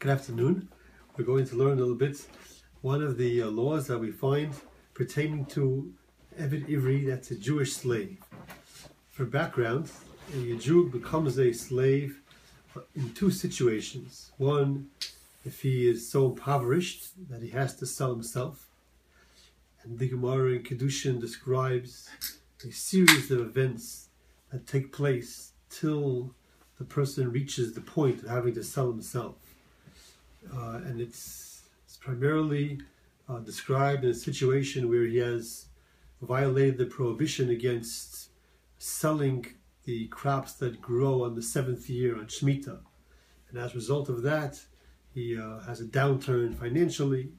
Good afternoon. We're going to learn a little bit one of the uh, laws that we find pertaining to Eved Ivri, that's a Jewish slave. For background, a Jew becomes a slave in two situations. One, if he is so impoverished that he has to sell himself. And the Gemara in Kedushin describes a series of events that take place till the person reaches the point of having to sell himself uh, and it's, it's primarily uh, described in a situation where he has violated the prohibition against selling the crops that grow on the seventh year on Shemitah. And as a result of that, he uh, has a downturn financially.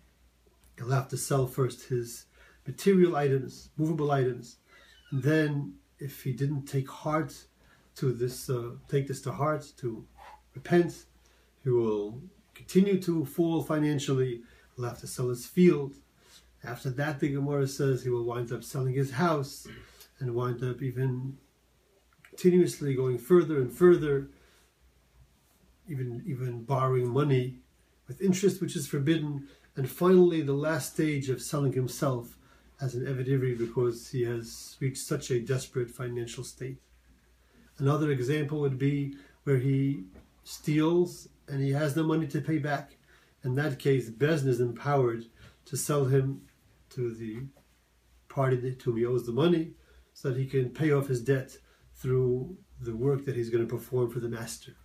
He'll have to sell first his material items, movable items. And then, if he didn't take heart to this, uh, take this to heart, to repent, he will continue to fall financially, he'll have to sell his field. After that, the Gemara says he will wind up selling his house and wind up even continuously going further and further, even even borrowing money with interest, which is forbidden. And finally, the last stage of selling himself as an Eved Ivri because he has reached such a desperate financial state. Another example would be where he steals and he has no money to pay back. In that case, Beis Din is empowered to sell him to the party to whom he owes the money so that he can pay off his debt through the work that he's going to perform for the master.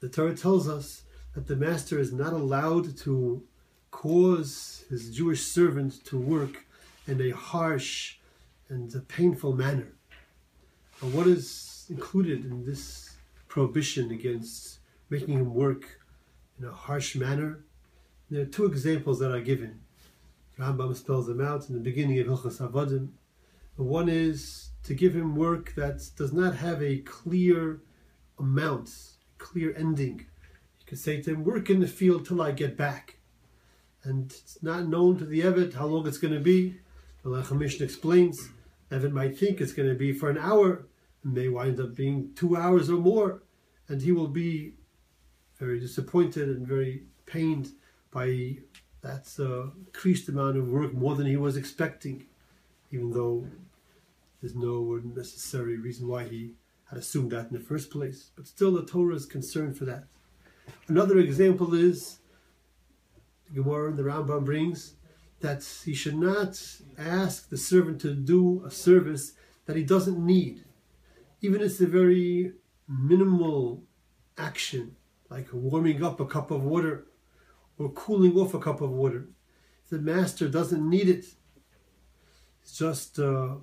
The Torah tells us that the master is not allowed to cause his Jewish servant to work in a harsh and a painful manner. And what is included in this prohibition against making him work in a harsh manner. There are two examples that are given. Rambam spells them out in the beginning of Hilchas Avodim. One is to give him work that does not have a clear amount, clear ending. You could say to him, work in the field till I get back. And it's not known to the Eved how long it's going to be. The Lechem explains, Eved might think it's going to be for an hour, it may wind up being two hours or more, and he will be very disappointed and very pained by that uh, increased amount of work, more than he was expecting, even though there's no necessary reason why he had assumed that in the first place. But still, the Torah is concerned for that. Another example is the Gemara the Rambam brings that he should not ask the servant to do a service that he doesn't need, even if it's a very minimal action like warming up a cup of water or cooling off a cup of water. The master doesn't need it. He's just uh,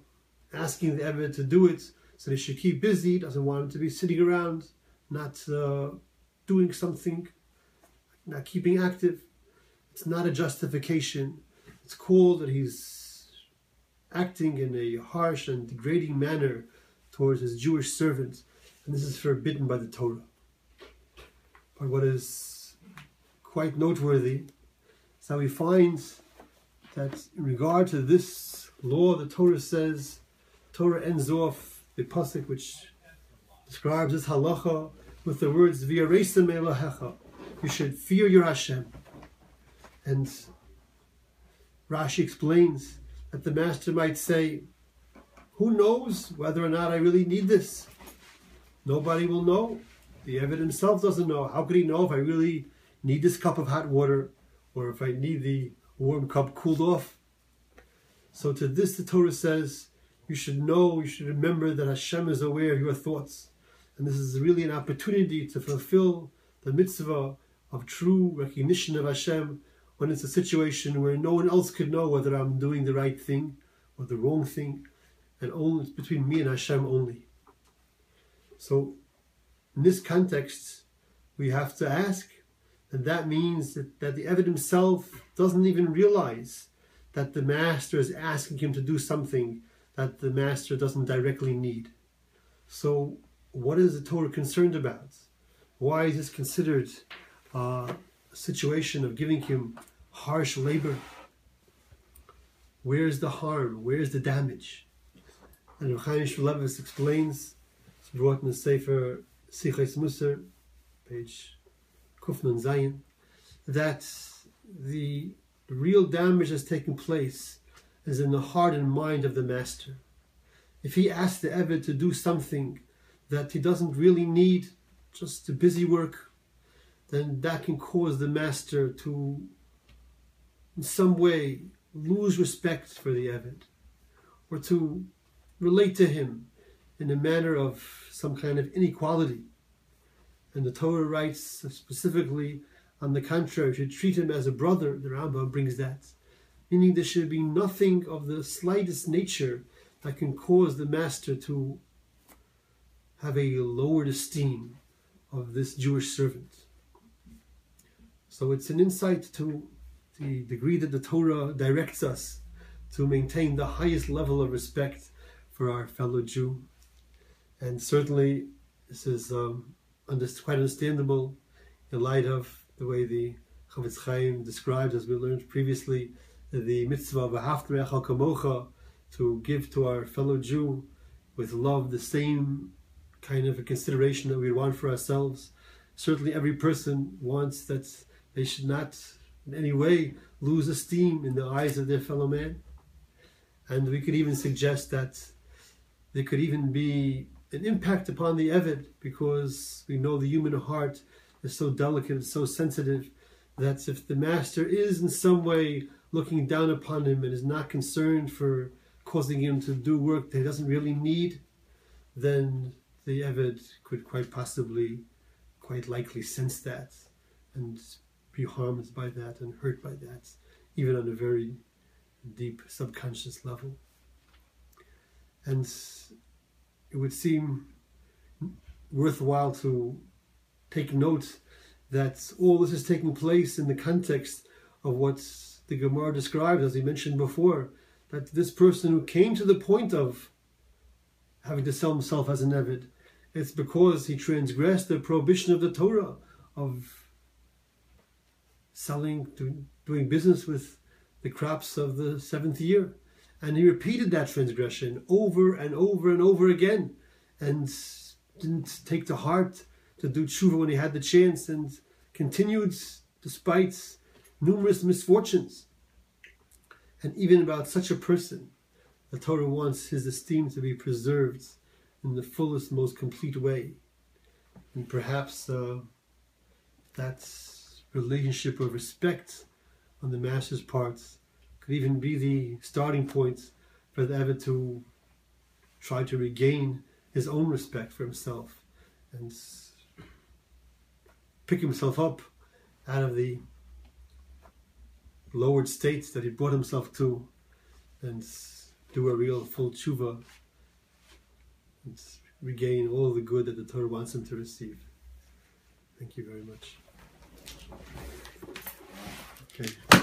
asking the Eved to do it so they should keep busy, doesn't want him to be sitting around, not uh, doing something, not keeping active. It's not a justification. It's cool that he's acting in a harsh and degrading manner towards his Jewish servants, and this is forbidden by the Torah. But what is quite noteworthy is how we find that in regard to this law, the Torah says, Torah ends off the pasuk which describes this halacha with the words "V'yaresim Elohecha." You should fear your Hashem. And Rashi explains that the master might say, "Who knows whether or not I really need this? Nobody will know. The Eved himself doesn't know. How could he know if I really need this cup of hot water or if I need the warm cup cooled off? So to this the Torah says, you should know, you should remember that Hashem is aware of your thoughts. And this is really an opportunity to fulfill the mitzvah of true recognition of Hashem when it's a situation where no one else could know whether I'm doing the right thing or the wrong thing, and only it's between me and Hashem only. So in this context, we have to ask, and that means that, that the Eved himself doesn't even realize that the master is asking him to do something that the master doesn't directly need. So, what is the Torah concerned about? Why is this considered a situation of giving him harsh labor? Where's the harm? Where's the damage? And Chaim Shmulevitz explains, it's brought in the Sefer Sichos Musar, page Kuf Nun Zayin. that the real damage that's taking place is in the heart and mind of the master. If he asks the Eved to do something that he doesn't really need, just to busy work, then that can cause the master to, in some way, lose respect for the Eved, or to relate to him in a manner of some kind of inequality. And the Torah writes specifically, on the contrary, to treat him as a brother. The Rambam brings that, meaning there should be nothing of the slightest nature that can cause the master to have a lowered esteem of this Jewish servant. So it's an insight to the degree that the Torah directs us to maintain the highest level of respect for our fellow Jew. And certainly, this is um, quite understandable in light of the way the Chofetz Chaim described, as we learned previously, the mitzvah of V'ahavta l'reacha kamocha, to give to our fellow Jew with love the same kind of a consideration that we want for ourselves. Certainly, every person wants that they should not in any way lose esteem in the eyes of their fellow man. And we could even suggest that there could even be an impact upon the Eved because we know the human heart is so delicate and so sensitive that if the master is in some way looking down upon him and is not concerned for causing him to do work that he doesn't really need, then the Eved could quite possibly, quite likely sense that and be harmed by that and hurt by that, even on a very deep subconscious level. And it would seem worthwhile to take note that all this is taking place in the context of what the Gemara describes, as we mentioned before, that this person who came to the point of having to sell himself as an Eved, it's because he transgressed the prohibition of the Torah of selling, doing business with the crops of the seventh year. And he repeated that transgression over and over and over again and didn't take to heart to do tshuva when he had the chance and continued despite numerous misfortunes. And even about such a person, the Torah wants his esteem to be preserved in the fullest, most complete way. And perhaps uh, that relationship of respect on the master's part could even be the starting point for the Eved to try to regain his own respect for himself and pick himself up out of the lowered states that he brought himself to and do a real full tshuva and regain all the good that the Torah wants him to receive. Thank you very much. Okay.